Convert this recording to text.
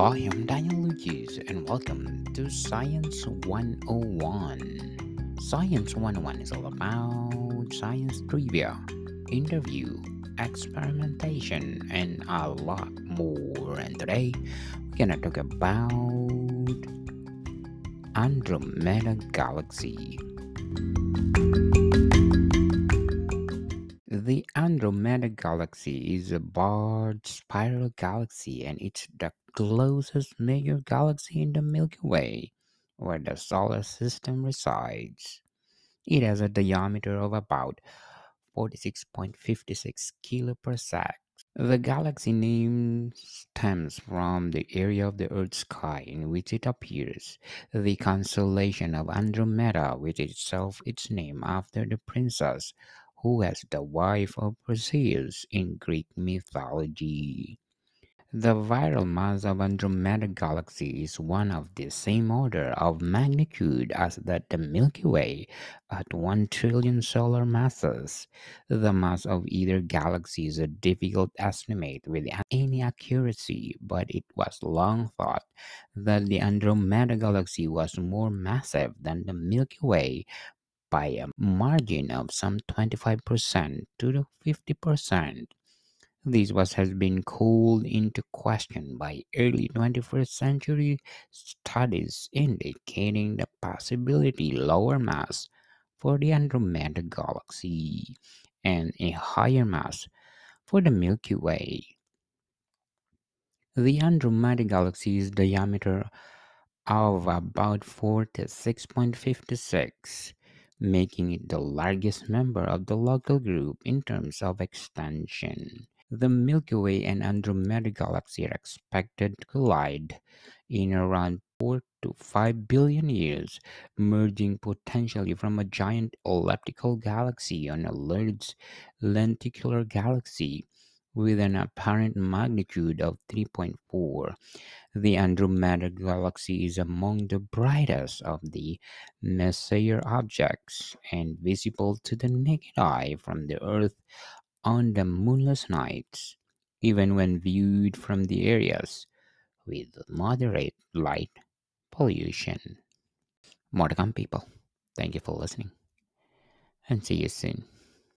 Hi, I'm Daniel Lucas, and welcome to Science 101. Science 101 is all about science trivia, interview, experimentation, and a lot more. And today, we're gonna talk about Andromeda Galaxy. Andromeda Galaxy is a barred spiral galaxy and it's the closest major galaxy in the Milky Way, where the solar system resides. It has a diameter of about 46.56 kiloparsecs. The galaxy name stems from the area of the Earth's sky in which it appears, the constellation of Andromeda, which itself its name after the princess who was the wife of Perseus in Greek mythology. The viral mass of Andromeda Galaxy is one of the same order of magnitude as that the Milky Way at 1 trillion solar masses. The mass of either galaxy is a difficult estimate with any accuracy, but it was long thought that the Andromeda Galaxy was more massive than the Milky Way by a margin of some 25% to 50%. This was has been called into question by early 21st century studies indicating the possibility lower mass for the Andromeda galaxy and a higher mass for the Milky Way. The Andromeda galaxy's diameter of about 46.56 making it the largest member of the local group in terms of extension. The Milky Way and Andromeda Galaxy are expected to collide in around 4 to 5 billion years, merging potentially from a giant elliptical galaxy on a large lenticular galaxy with an apparent magnitude of 3.4 the Andromeda Galaxy is among the brightest of the Messier objects and visible to the naked eye from the Earth on the moonless nights, even when viewed from the areas with moderate light pollution. More to come, people. Thank you for listening, and see you soon.